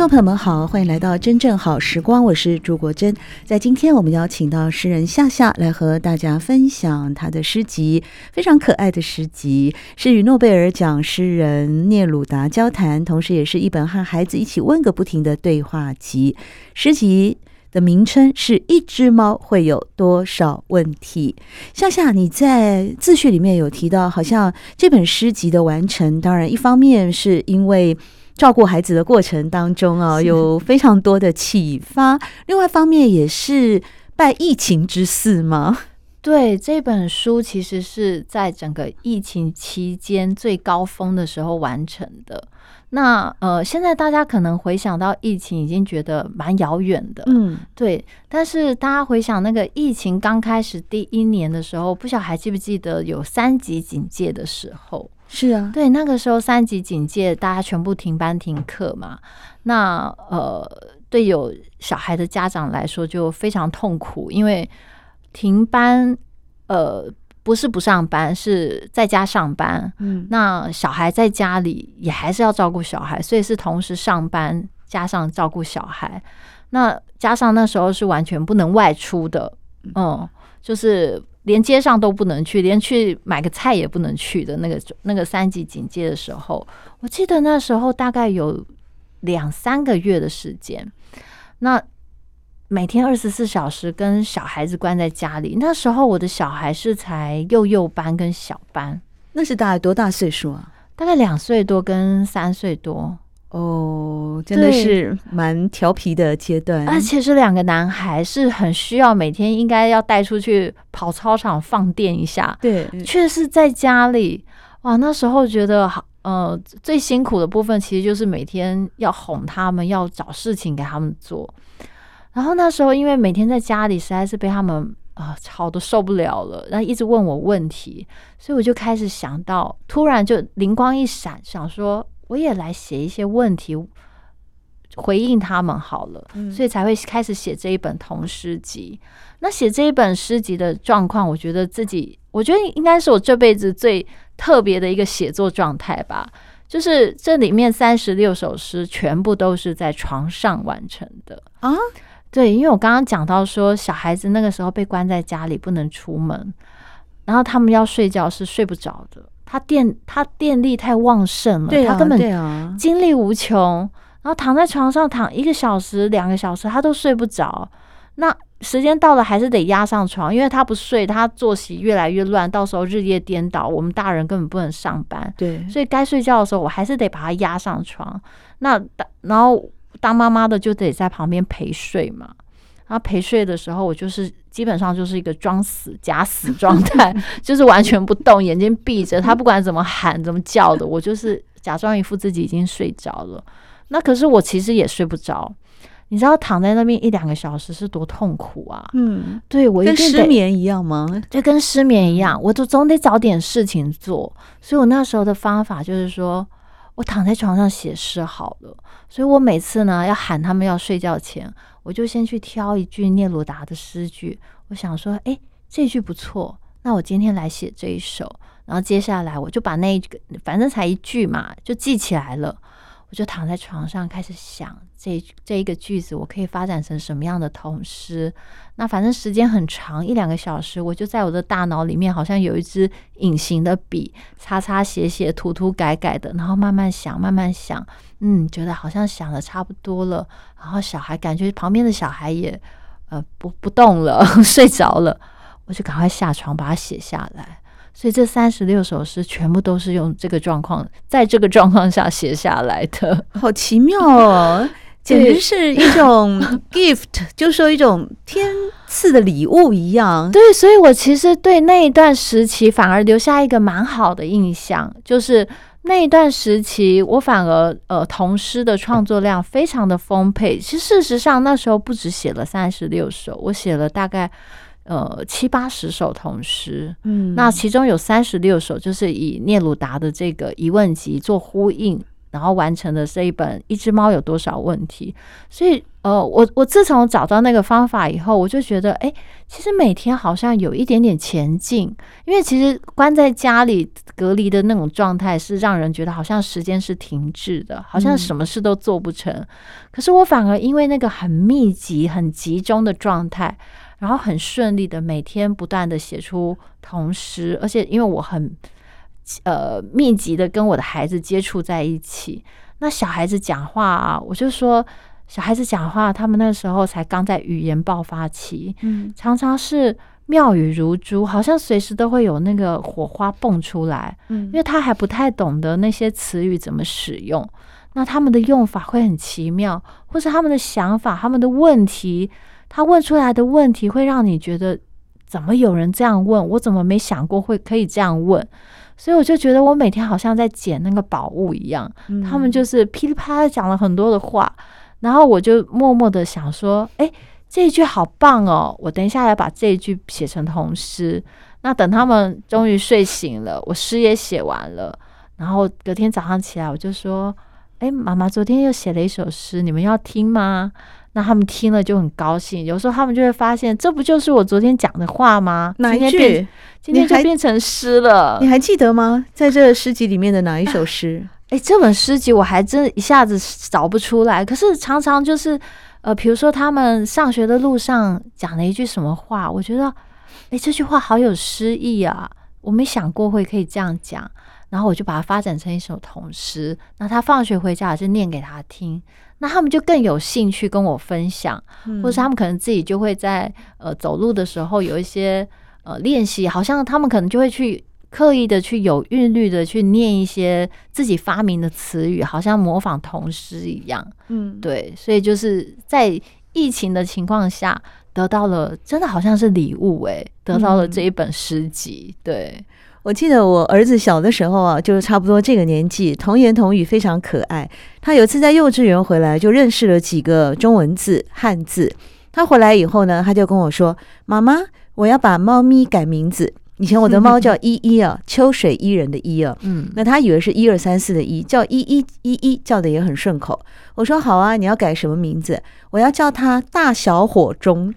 众朋友们好，欢迎来到真正好时光，我是朱国珍。在今天，我们邀请到诗人夏夏来和大家分享他的诗集，非常可爱的诗集，是与诺贝尔奖诗人聂鲁达交谈，同时也是一本和孩子一起问个不停的对话集。诗集的名称是《一只猫会有多少问题》。夏夏，你在自序里面有提到，好像这本诗集的完成，当然一方面是因为。照顾孩子的过程当中啊，有非常多的启发。另外一方面也是拜疫情之赐吗？对，这本书其实是在整个疫情期间最高峰的时候完成的。那呃，现在大家可能回想到疫情，已经觉得蛮遥远的，嗯，对。但是大家回想那个疫情刚开始第一年的时候，不晓还记不记得有三级警戒的时候？是啊，对，那个时候三级警戒，大家全部停班停课嘛。那呃，对有小孩的家长来说就非常痛苦，因为停班，呃，不是不上班，是在家上班。嗯，那小孩在家里也还是要照顾小孩，所以是同时上班加上照顾小孩。那加上那时候是完全不能外出的，嗯，就是。连街上都不能去，连去买个菜也不能去的那个那个三级警戒的时候，我记得那时候大概有两三个月的时间。那每天二十四小时跟小孩子关在家里，那时候我的小孩是才幼幼班跟小班，那是大概多大岁数啊？大概两岁多跟三岁多。哦，真的是蛮调皮的阶段，而且是两个男孩，是很需要每天应该要带出去跑操场放电一下。对，却是在家里，哇，那时候觉得好，呃，最辛苦的部分其实就是每天要哄他们，要找事情给他们做。然后那时候因为每天在家里，实在是被他们啊、呃、吵得受不了了，然后一直问我问题，所以我就开始想到，突然就灵光一闪，想说。我也来写一些问题回应他们好了，所以才会开始写这一本童诗集。那写这一本诗集的状况，我觉得自己，我觉得应该是我这辈子最特别的一个写作状态吧。就是这里面三十六首诗全部都是在床上完成的啊。对，因为我刚刚讲到说，小孩子那个时候被关在家里不能出门，然后他们要睡觉是睡不着的。他电他电力太旺盛了，对啊，他根本精力无穷，然后躺在床上躺一个小时、两个小时，他都睡不着。那时间到了，还是得压上床，因为他不睡，他作息越来越乱，到时候日夜颠倒，我们大人根本不能上班。对，所以该睡觉的时候，我还是得把他压上床。那当然后当妈妈的就得在旁边陪睡嘛。然后陪睡的时候，我就是基本上就是一个装死假死状态，就是完全不动，眼睛闭着。他不管怎么喊怎么叫的，我就是假装一副自己已经睡着了。那可是我其实也睡不着，你知道躺在那边一两个小时是多痛苦啊！嗯，对，我跟失眠一样吗？就跟失眠一样，我就总得找点事情做。所以我那时候的方法就是说，我躺在床上写诗好了。所以我每次呢要喊他们要睡觉前。我就先去挑一句聂鲁达的诗句，我想说，哎，这句不错，那我今天来写这一首。然后接下来我就把那一个，反正才一句嘛，就记起来了。我就躺在床上开始想这这一个句子，我可以发展成什么样的童诗？那反正时间很长，一两个小时，我就在我的大脑里面好像有一支隐形的笔，擦擦写写，涂涂改改的，然后慢慢想，慢慢想，嗯，觉得好像想的差不多了。然后小孩感觉旁边的小孩也呃不不动了，睡着了，我就赶快下床把它写下来。所以这三十六首诗全部都是用这个状况，在这个状况下写下来的，好奇妙哦！简直是一种 gift，就说一种天赐的礼物一样。对，所以我其实对那一段时期反而留下一个蛮好的印象，就是那一段时期我反而呃童诗的创作量非常的丰沛。其实事实上那时候不止写了三十六首，我写了大概呃七八十首同诗。嗯，那其中有三十六首就是以聂鲁达的这个疑问集做呼应。然后完成的这一本《一只猫有多少问题》，所以呃，我我自从找到那个方法以后，我就觉得，哎，其实每天好像有一点点前进，因为其实关在家里隔离的那种状态，是让人觉得好像时间是停滞的，好像什么事都做不成。嗯。可是我反而因为那个很密集、很集中的状态，然后很顺利的每天不断的写出童诗，而且因为我很。呃，密集的跟我的孩子接触在一起。那小孩子讲话啊，我就说，小孩子讲话，他们那时候才刚在语言爆发期，嗯，常常是妙语如珠，好像随时都会有那个火花蹦出来，嗯，因为他还不太懂得那些词语怎么使用，那他们的用法会很奇妙，或是他们的想法、他们的问题，他问出来的问题会让你觉得，怎么有人这样问？我怎么没想过会可以这样问？所以我就觉得我每天好像在捡那个宝物一样，嗯、他们就是噼里啪啦讲了很多的话，然后我就默默的想说，哎，这一句好棒哦！我等一下要把这一句写成童诗。那等他们终于睡醒了，我诗也写完了，然后隔天早上起来，我就说，哎，妈妈昨天又写了一首诗，你们要听吗？那他们听了就很高兴，有时候他们就会发现，这不就是我昨天讲的话吗？哪一句？今天就变成诗了你，你还记得吗？在这诗集里面的哪一首诗？哎，这本诗集我还真一下子找不出来。可是常常就是，呃，比如说他们上学的路上讲了一句什么话，我觉得，哎，这句话好有诗意啊！我没想过会可以这样讲，然后我就把它发展成一首童诗。那他放学回家，也是念给他听。那他们就更有兴趣跟我分享，或者是他们可能自己就会在呃走路的时候有一些呃练习，好像他们可能就会去刻意的去有韵律的去念一些自己发明的词语，好像模仿童诗一样。嗯，对，所以就是在疫情的情况下得到了，真的好像是礼物诶，得到了这一本诗集，对。我记得我儿子小的时候啊，就差不多这个年纪，童言童语非常可爱。他有次在幼稚园回来，就认识了几个中文字汉字。他回来以后呢，他就跟我说：“妈妈，我要把猫咪改名字。以前我的猫叫 依依啊，秋水伊人的依啊，嗯，那他以为是一二三四的一，叫依依依依，叫的也很顺口。我说好啊，你要改什么名字？我要叫他大小火中。”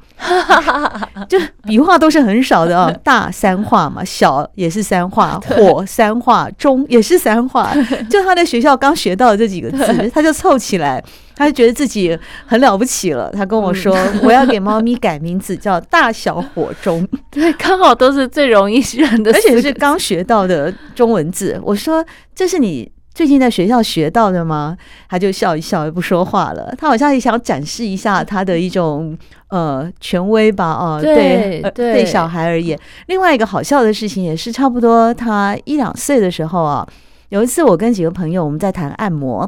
就笔画都是很少的啊，大三画嘛，小也是三画，火三画，中也是三画。就他在学校刚学到的这几个字，他就凑起来，他就觉得自己很了不起了。他跟我说：“我要给猫咪改名字，叫大小火中。”对，刚好都是最容易认的，而且是刚学到的中文字。我说：“这是你。”最近在学校学到的吗？他就笑一笑，也不说话了。他好像也想展示一下他的一种呃权威吧？哦，对对，对，对小孩而言。另外一个好笑的事情也是，差不多他一两岁的时候啊，有一次我跟几个朋友我们在谈按摩。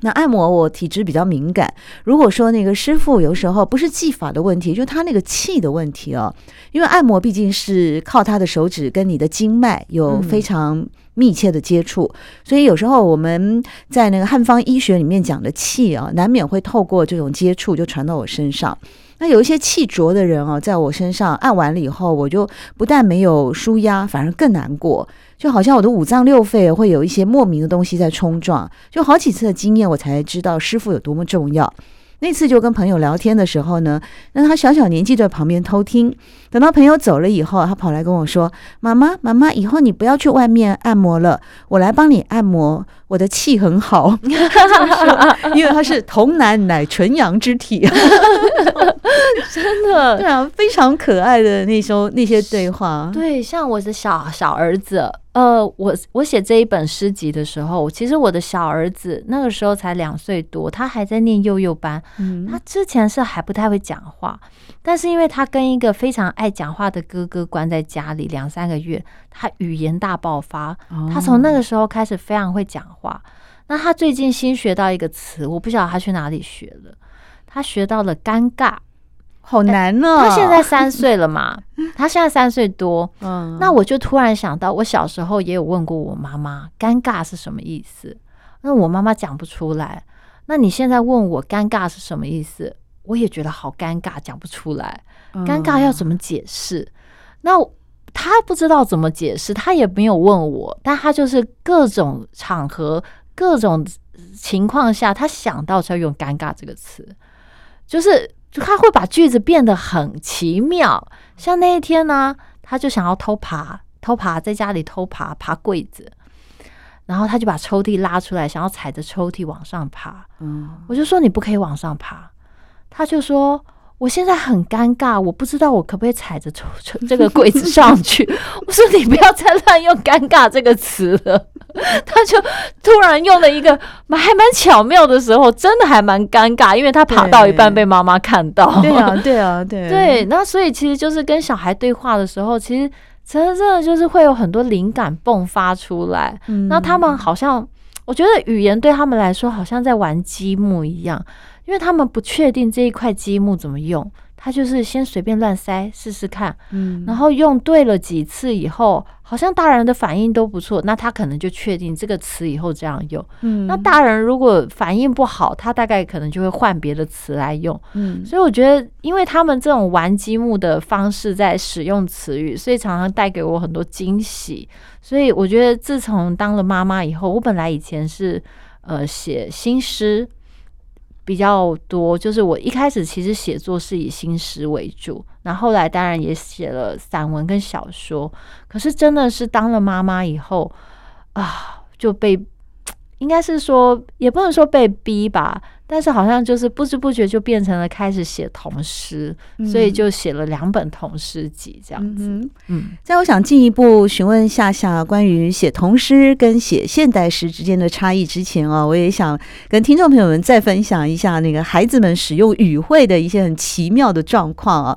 那按摩我体质比较敏感，如果说那个师傅有时候不是技法的问题，就他那个气的问题哦，因为按摩毕竟是靠他的手指跟你的经脉有非常密切的接触，所以有时候我们在那个汉方医学里面讲的气啊，难免会透过这种接触就传到我身上。那有一些气浊的人哦，在我身上按完了以后，我就不但没有舒压，反而更难过。就好像我的五脏六腑会有一些莫名的东西在冲撞，就好几次的经验，我才知道师傅有多么重要。那次就跟朋友聊天的时候呢，那他小小年纪在旁边偷听，等到朋友走了以后，他跑来跟我说：“妈妈，妈妈，以后你不要去外面按摩了，我来帮你按摩。”我的气很好，因为他是童男乃纯阳之体，真的，对啊，非常可爱的那时候那些对话。对，像我的小小儿子，呃，我我写这一本诗集的时候，其实我的小儿子那个时候才两岁多，他还在念幼幼班，嗯，他之前是还不太会讲话。但是因为他跟一个非常爱讲话的哥哥关在家里两三个月，他语言大爆发。他从那个时候开始非常会讲话。那他最近新学到一个词，我不晓得他去哪里学了。他学到了尴尬，好难哦。他现在三岁了嘛？他现在三岁多。嗯，那我就突然想到，我小时候也有问过我妈妈，尴尬是什么意思？那我妈妈讲不出来。那你现在问我尴尬是什么意思？我也觉得好尴尬，讲不出来。尴尬要怎么解释？那他不知道怎么解释，他也没有问我，但他就是各种场合。各种情况下，他想到就要用“尴尬”这个词，就是他会把句子变得很奇妙。像那一天呢，他就想要偷爬，偷爬在家里偷爬，爬柜子，然后他就把抽屉拉出来，想要踩着抽屉往上爬。嗯，我就说你不可以往上爬，他就说。我现在很尴尬，我不知道我可不可以踩着这个柜子上去。我说你不要再乱用“尴尬”这个词了。他就突然用了一个蛮还蛮巧妙的时候，真的还蛮尴尬，因为他爬到一半被妈妈看到。对啊，对啊，对对。那所以其实就是跟小孩对话的时候，其实真的真的就是会有很多灵感迸发出来。嗯，那他们好像，我觉得语言对他们来说，好像在玩积木一样。因为他们不确定这一块积木怎么用，他就是先随便乱塞试试看，嗯，然后用对了几次以后，好像大人的反应都不错，那他可能就确定这个词以后这样用，嗯，那大人如果反应不好，他大概可能就会换别的词来用，嗯，所以我觉得，因为他们这种玩积木的方式在使用词语，所以常常带给我很多惊喜，所以我觉得自从当了妈妈以后，我本来以前是呃写新诗。比较多，就是我一开始其实写作是以新诗为主，那后来当然也写了散文跟小说。可是真的是当了妈妈以后啊，就被应该是说，也不能说被逼吧。但是好像就是不知不觉就变成了开始写童诗，嗯、所以就写了两本童诗集这样子。嗯，嗯，在我想进一步询问夏夏关于写童诗跟写现代诗之间的差异之前啊，我也想跟听众朋友们再分享一下那个孩子们使用语汇的一些很奇妙的状况啊。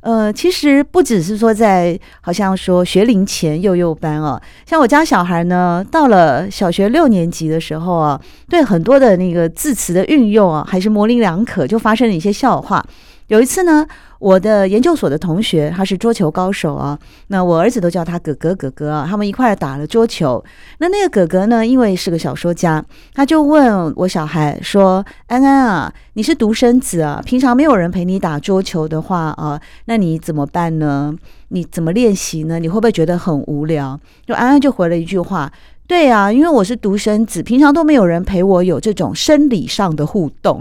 呃，其实不只是说在好像说学龄前幼幼班哦，像我家小孩呢，到了小学六年级的时候啊，对很多的那个字词的运用啊，还是模棱两可，就发生了一些笑话。有一次呢，我的研究所的同学，他是桌球高手啊，那我儿子都叫他哥哥哥哥啊，他们一块打了桌球。那那个哥哥呢，因为是个小说家，他就问我小孩说：“安安啊，你是独生子啊，平常没有人陪你打桌球的话啊，那你怎么办呢？你怎么练习呢？你会不会觉得很无聊？”就安安就回了一句话。对啊，因为我是独生子，平常都没有人陪我有这种生理上的互动。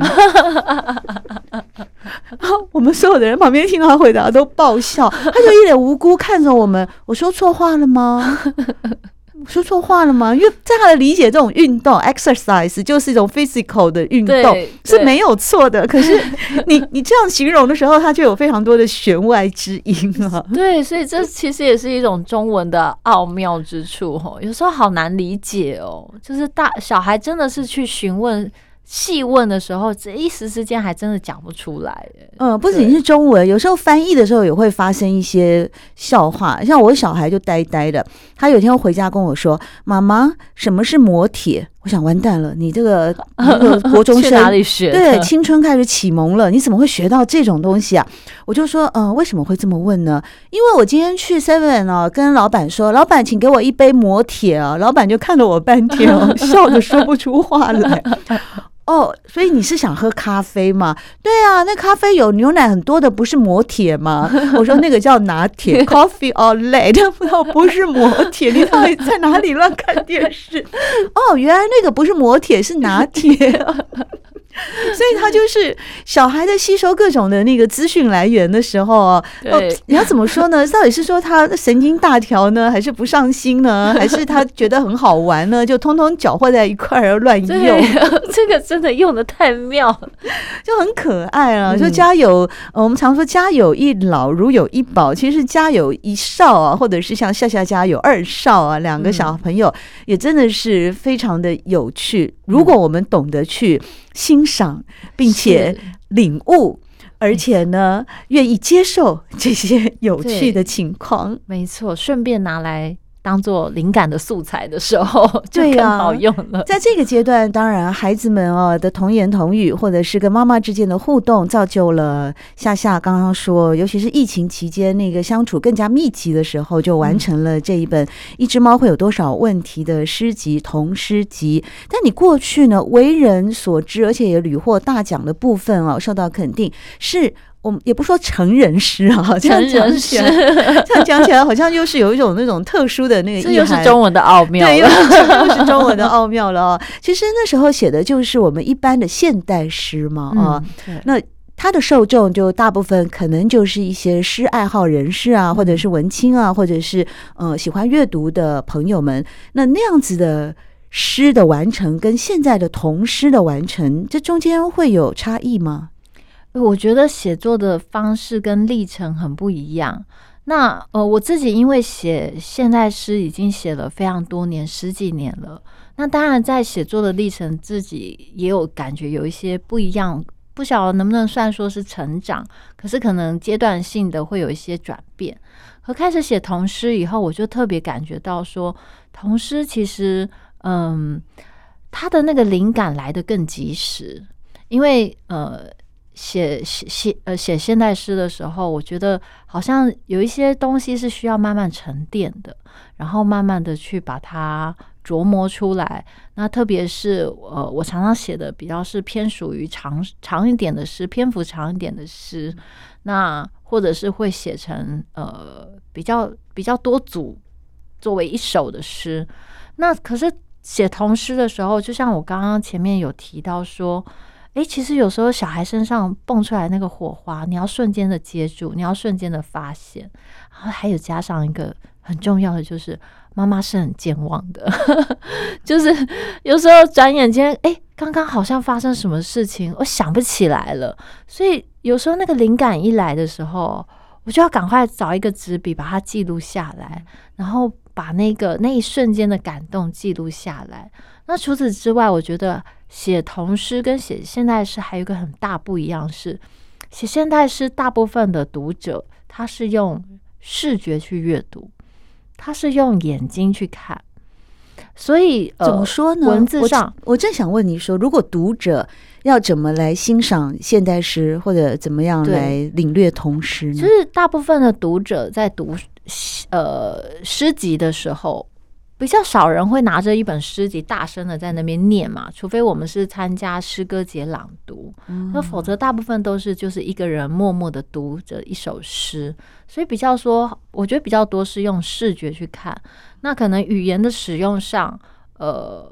我们所有的人旁边听到他回答都爆笑，他就一脸无辜看着我们。我说错话了吗？说错话了吗？因为在他的理解，这种运动 exercise 就是一种 physical 的运动是没有错的。可是你你这样形容的时候，他就有非常多的弦外之音啊。对，所以这其实也是一种中文的奥妙之处哦。有时候好难理解哦，就是大小孩真的是去询问。细问的时候，这一时之间还真的讲不出来。嗯，不仅是中文，有时候翻译的时候也会发生一些笑话。像我小孩就呆呆的，他有一天回家跟我说：“妈妈，什么是磨铁？”我想完蛋了，你这个那个国中生 哪里学？对，青春开始启蒙了，你怎么会学到这种东西啊？我就说：“嗯，为什么会这么问呢？因为我今天去 Seven 啊，跟老板说，老板，请给我一杯磨铁啊。”老板就看了我半天哦，笑的说不出话来。哦，所以你是想喝咖啡吗？对啊，那咖啡有牛奶很多的，不是磨铁吗？我说那个叫拿铁，coffee or latte，不是磨铁。你到底在哪里乱看电视？哦，原来那个不是磨铁，是拿铁。所以他就是小孩在吸收各种的那个资讯来源的时候哦，你要怎么说呢？到底是说他神经大条呢，还是不上心呢？还是他觉得很好玩呢？就通通搅和在一块儿乱用，这个真的用的太妙了，就很可爱啊！说家有，我们常说家有一老如有一宝，其实家有一少啊，或者是像夏夏家有二少啊，两个小朋友也真的是非常的有趣。如果我们懂得去欣赏，并且领悟，而且呢，愿意接受这些有趣的情况，没错，顺便拿来当做灵感的素材的时候，就更好用了。在这个阶段，当然孩子们哦的童言童语，或者是跟妈妈之间的互动，造就了夏夏刚刚说，尤其是疫情期间那个相处更加密集的时候，就完成了这一本《一只猫会有多少问题》的诗集童诗集。但你过去呢，为人所知，而且也屡获大奖的部分哦，受到肯定是。我们也不说成人诗啊，这样讲起来，这样讲起来好像又是有一种那种特殊的那个意思，这又是中文的奥妙，对，又是中文的奥妙了哦。其实那时候写的就是我们一般的现代诗嘛啊，那他的受众就大部分可能就是一些诗爱好人士啊，或者是文青啊，或者是呃喜欢阅读的朋友们。那那样子的诗的完成跟现在的童诗的完成，这中间会有差异吗？我觉得写作的方式跟历程很不一样。那呃，我自己因为写现代诗已经写了非常多年，十几年了。那当然在写作的历程，自己也有感觉有一些不一样。不晓得能不能算说是成长，可是可能阶段性的会有一些转变。和开始写童诗以后，我就特别感觉到说，童诗其实嗯，它的那个灵感来得更及时，因为呃。写写写呃写现代诗的时候，我觉得好像有一些东西是需要慢慢沉淀的，然后慢慢的去把它琢磨出来。那特别是呃，我常常写的比较是偏属于长长一点的诗，篇幅长一点的诗，那或者是会写成呃比较比较多组作为一首的诗。那可是写童诗的时候，就像我刚刚前面有提到说。诶，其实有时候小孩身上蹦出来那个火花，你要瞬间的接住，你要瞬间的发现，然后还有加上一个很重要的，就是妈妈是很健忘的，就是有时候转眼间，诶，刚刚好像发生什么事情，我想不起来了，所以有时候那个灵感一来的时候，我就要赶快找一个纸笔把它记录下来，然后把那个那一瞬间的感动记录下来。那除此之外，我觉得。写童诗跟写现代诗还有一个很大不一样是，写现代诗大部分的读者他是用视觉去阅读，他是用眼睛去看，所以怎么说呢？文字上，我，我正想问你说，如果读者要怎么来欣赏现代诗，或者怎么样来领略童诗呢？就是大部分的读者在读呃诗集的时候。比较少人会拿着一本诗集大声的在那边念嘛，除非我们是参加诗歌节朗读，那、嗯、否则大部分都是就是一个人默默的读着一首诗，所以比较说，我觉得比较多是用视觉去看，那可能语言的使用上，呃，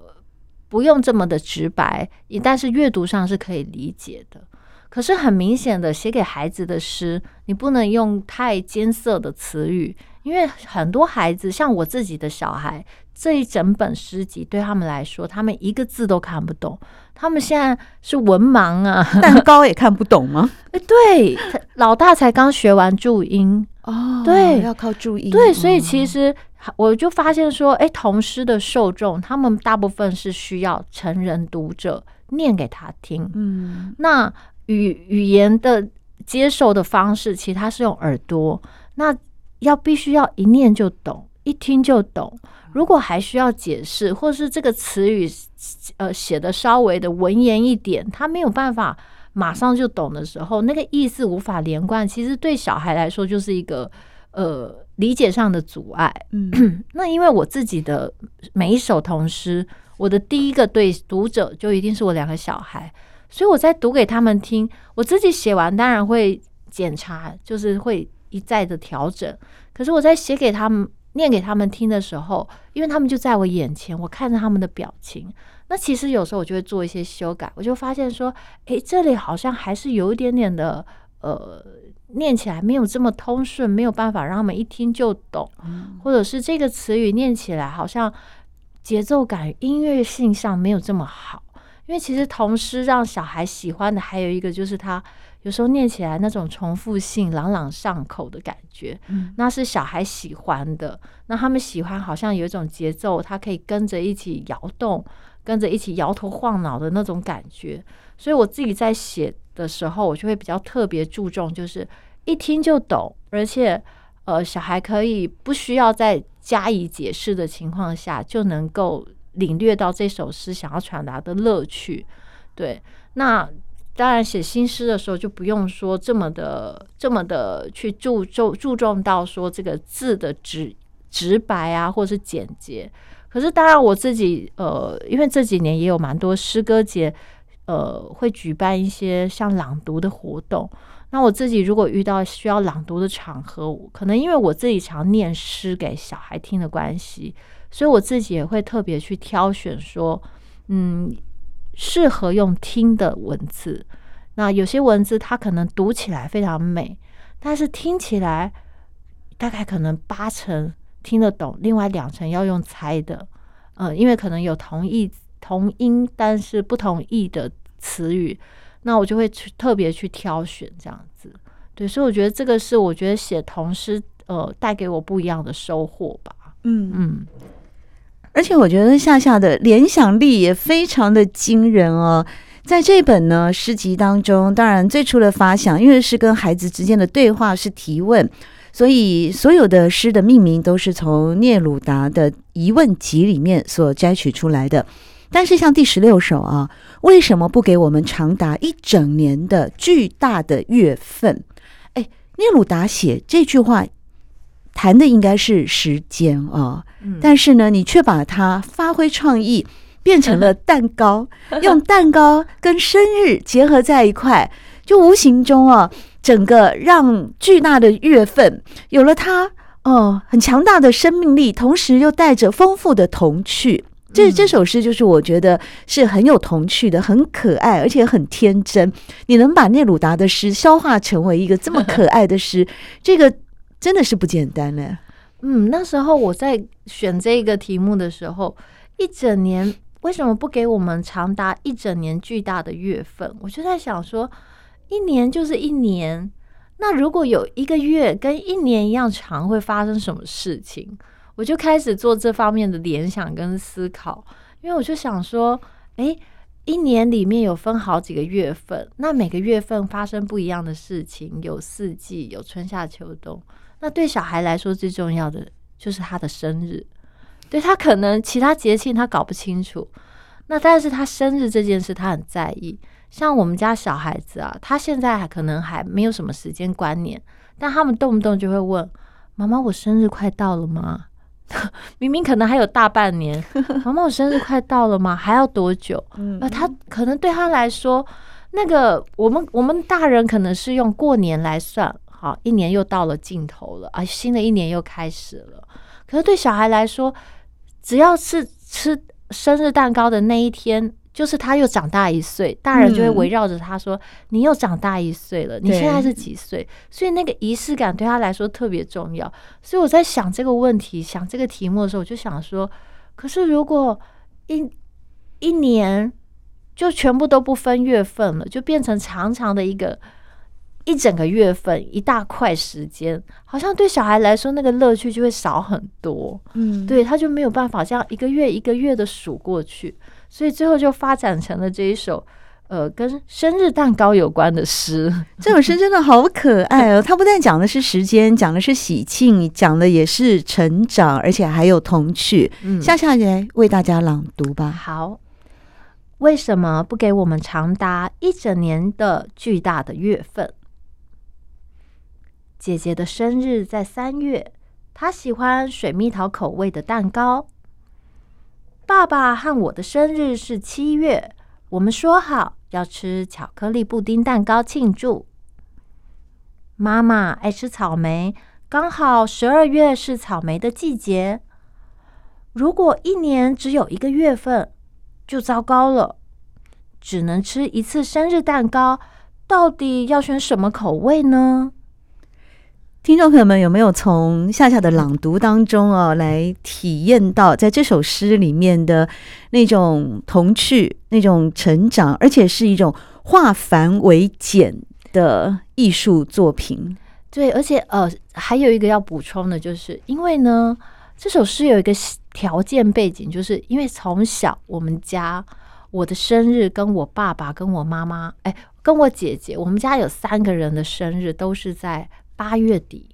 不用这么的直白，但是阅读上是可以理解的。可是很明显的，写给孩子的诗，你不能用太艰涩的词语。因为很多孩子，像我自己的小孩，这一整本诗集对他们来说，他们一个字都看不懂。他们现在是文盲啊，蛋糕也看不懂吗？哎，对，老大才刚学完注音哦，对，要靠注音。对，所以其实我就发现说，哎，童诗的受众，他们大部分是需要成人读者念给他听。嗯，那语语言的接受的方式，其实他是用耳朵。那要必须要一念就懂，一听就懂。如果还需要解释，或是这个词语呃写的稍微的文言一点，他没有办法马上就懂的时候，那个意思无法连贯，其实对小孩来说就是一个呃理解上的阻碍。嗯，那因为我自己的每一首童诗，我的第一个对读者就一定是我两个小孩，所以我在读给他们听。我自己写完当然会检查，就是会。一再的调整，可是我在写给他们、念给他们听的时候，因为他们就在我眼前，我看着他们的表情。那其实有时候我就会做一些修改，我就发现说，诶，这里好像还是有一点点的，呃，念起来没有这么通顺，没有办法让他们一听就懂，或者是这个词语念起来好像节奏感、音乐性上没有这么好。因为其实同时让小孩喜欢的还有一个就是他。有时候念起来那种重复性、朗朗上口的感觉，嗯，那是小孩喜欢的。那他们喜欢好像有一种节奏，他可以跟着一起摇动，跟着一起摇头晃脑的那种感觉。所以我自己在写的时候，我就会比较特别注重，就是一听就懂，而且呃，小孩可以不需要再加以解释的情况下，就能够领略到这首诗想要传达的乐趣。对，那当然写新诗的时候就不用说这么的这么的去注重注重到说这个字的直直白啊，或是简洁。可是当然我自己呃，因为这几年也有蛮多诗歌节，呃，会举办一些像朗读的活动。那我自己如果遇到需要朗读的场合，可能因为我自己常念诗给小孩听的关系，所以我自己也会特别去挑选说，嗯，适合用听的文字。那有些文字它可能读起来非常美，但是听起来大概可能八成听得懂，另外两成要用猜的。呃，因为可能有同义同音，但是不同义的词语。那我就会去特别去挑选这样子，对，所以我觉得这个是我觉得写童诗呃带给我不一样的收获吧。嗯嗯，而且我觉得夏夏的联想力也非常的惊人哦。在这本呢诗集当中，当然最初的发想，因为是跟孩子之间的对话是提问，所以所有的诗的命名都是从聂鲁达的疑问集里面所摘取出来的。但是像第十六首啊，为什么不给我们长达一整年的巨大的月份？哎，聂鲁达写这句话谈的应该是时间啊，嗯、但是呢，你却把它发挥创意变成了蛋糕，用蛋糕跟生日结合在一块，就无形中啊，整个让巨大的月份有了它哦，很强大的生命力，同时又带着丰富的童趣。这这首诗就是我觉得是很有童趣的，很可爱，而且很天真。你能把聂鲁达的诗消化成为一个这么可爱的诗，这个真的是不简单呢。嗯，那时候我在选这个题目的时候，一整年为什么不给我们长达一整年巨大的月份？我就在想说，一年就是一年，那如果有一个月跟一年一样长，会发生什么事情？我就开始做这方面的联想跟思考，因为我就想说，诶，一年里面有分好几个月份，那每个月份发生不一样的事情，有四季，有春夏秋冬。那对小孩来说，最重要的就是他的生日。对，他可能其他节庆他搞不清楚，那但是他生日这件事他很在意。像我们家小孩子啊，他现在还可能还没有什么时间观念，但他们动不动就会问妈妈：“我生日快到了吗？” 明明可能还有大半年，妈妈，我生日快到了吗？还要多久？呃，他可能对他来说，那个我们我们大人可能是用过年来算，好，一年又到了尽头了啊，新的一年又开始了。可是对小孩来说，只要是吃生日蛋糕的那一天。就是他又长大一岁，大人就会围绕着他说：“嗯、你又长大一岁了，你现在是几岁？”所以那个仪式感对他来说特别重要。所以我在想这个问题、想这个题目的时候，我就想说：可是如果一一年就全部都不分月份了，就变成长长的一个一整个月份，一大块时间，好像对小孩来说那个乐趣就会少很多。嗯，对，他就没有办法这样一个月一个月的数过去。所以最后就发展成了这一首，呃，跟生日蛋糕有关的诗。这首诗真的好可爱哦！它不但讲的是时间，讲的是喜庆，讲的也是成长，而且还有童趣。嗯，夏夏来为大家朗读吧。好，为什么不给我们长达一整年的巨大的月份？姐姐的生日在三月，她喜欢水蜜桃口味的蛋糕。爸爸和我的生日是七月，我们说好要吃巧克力布丁蛋糕庆祝。妈妈爱吃草莓，刚好十二月是草莓的季节。如果一年只有一个月份，就糟糕了，只能吃一次生日蛋糕，到底要选什么口味呢？听众朋友们，有没有从夏夏的朗读当中哦，来体验到在这首诗里面的那种童趣、那种成长，而且是一种化繁为简的艺术作品？对，而且呃，还有一个要补充的，就是因为呢，这首诗有一个条件背景，就是因为从小我们家我的生日跟我爸爸、跟我妈妈，哎，跟我姐姐，我们家有三个人的生日都是在。八月底，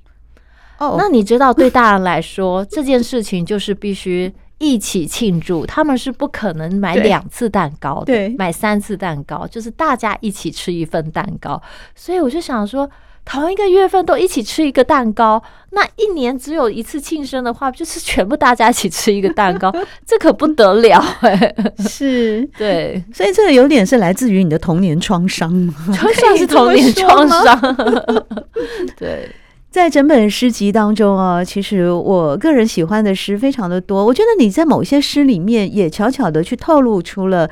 哦，那你知道，对大人来说，这件事情就是必须一起庆祝，他们是不可能买两次蛋糕的，对，买三次蛋糕，就是大家一起吃一份蛋糕。所以我就想说，同一个月份都一起吃一个蛋糕，那一年只有一次庆生的话，就是全部大家一起吃一个蛋糕，这可不得了哎、欸！是，对，所以这个有点是来自于你的童年创伤吗？算是童年创伤，对。在整本诗集当中啊，其实我个人喜欢的诗非常的多。我觉得你在某些诗里面也悄悄的去透露出了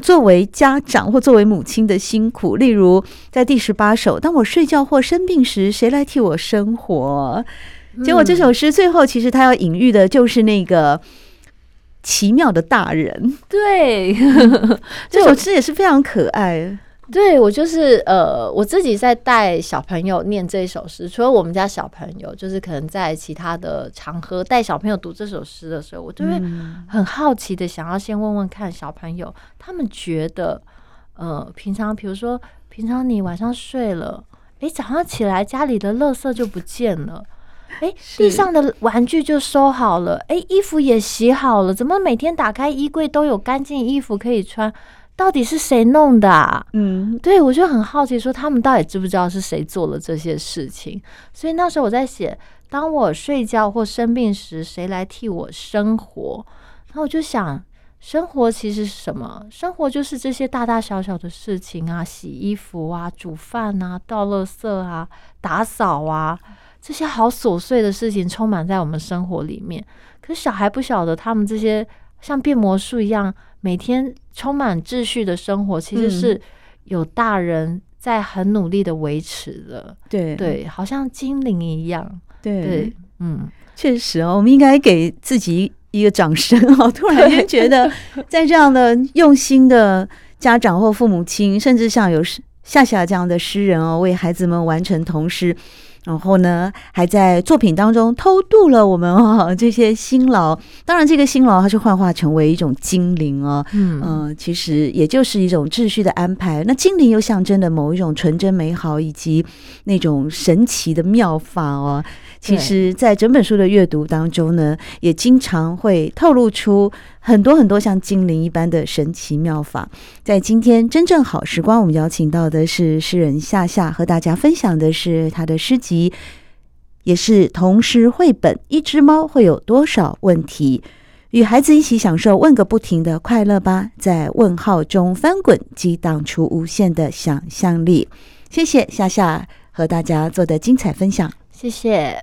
作为家长或作为母亲的辛苦。例如在第十八首，当我睡觉或生病时，谁来替我生活？结果这首诗最后其实它要隐喻的就是那个奇妙的大人。对，这首诗也是非常可爱。对，我就是呃，我自己在带小朋友念这首诗，除了我们家小朋友，就是可能在其他的场合带小朋友读这首诗的时候，我就会很好奇的想要先问问看小朋友，他们觉得呃，平常比如说平常你晚上睡了，诶，早上起来家里的垃圾就不见了，诶，地上的玩具就收好了，诶，衣服也洗好了，怎么每天打开衣柜都有干净衣服可以穿？到底是谁弄的啊？嗯，对，我就很好奇，说他们到底知不知道是谁做了这些事情？所以那时候我在写，当我睡觉或生病时，谁来替我生活？然后我就想，生活其实是什么？生活就是这些大大小小的事情啊，洗衣服啊，煮饭啊，倒垃圾啊，打扫啊，这些好琐碎的事情充满在我们生活里面。可是小孩不晓得，他们这些像变魔术一样。每天充满秩序的生活，其实是有大人在很努力的维持的。对对，好像精灵一样。对对，嗯，确实哦，我们应该给自己一个掌声哦。突然间觉得，在这样的用心的家长或父母亲，甚至像有夏夏这样的诗人哦，为孩子们完成童诗。然后呢，还在作品当中偷渡了我们哦这些辛劳。当然，这个辛劳它是幻化成为一种精灵哦，嗯、呃，其实也就是一种秩序的安排。那精灵又象征的某一种纯真美好，以及那种神奇的妙法哦。其实，在整本书的阅读当中呢，也经常会透露出很多很多像精灵一般的神奇妙法。在今天真正好时光，我们邀请到的是诗人夏夏，和大家分享的是他的诗集，也是童诗绘本《一只猫会有多少问题》，与孩子一起享受问个不停的快乐吧，在问号中翻滚，激荡出无限的想象力。谢谢夏夏和大家做的精彩分享。谢谢。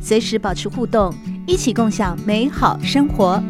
随时保持互动，一起共享美好生活。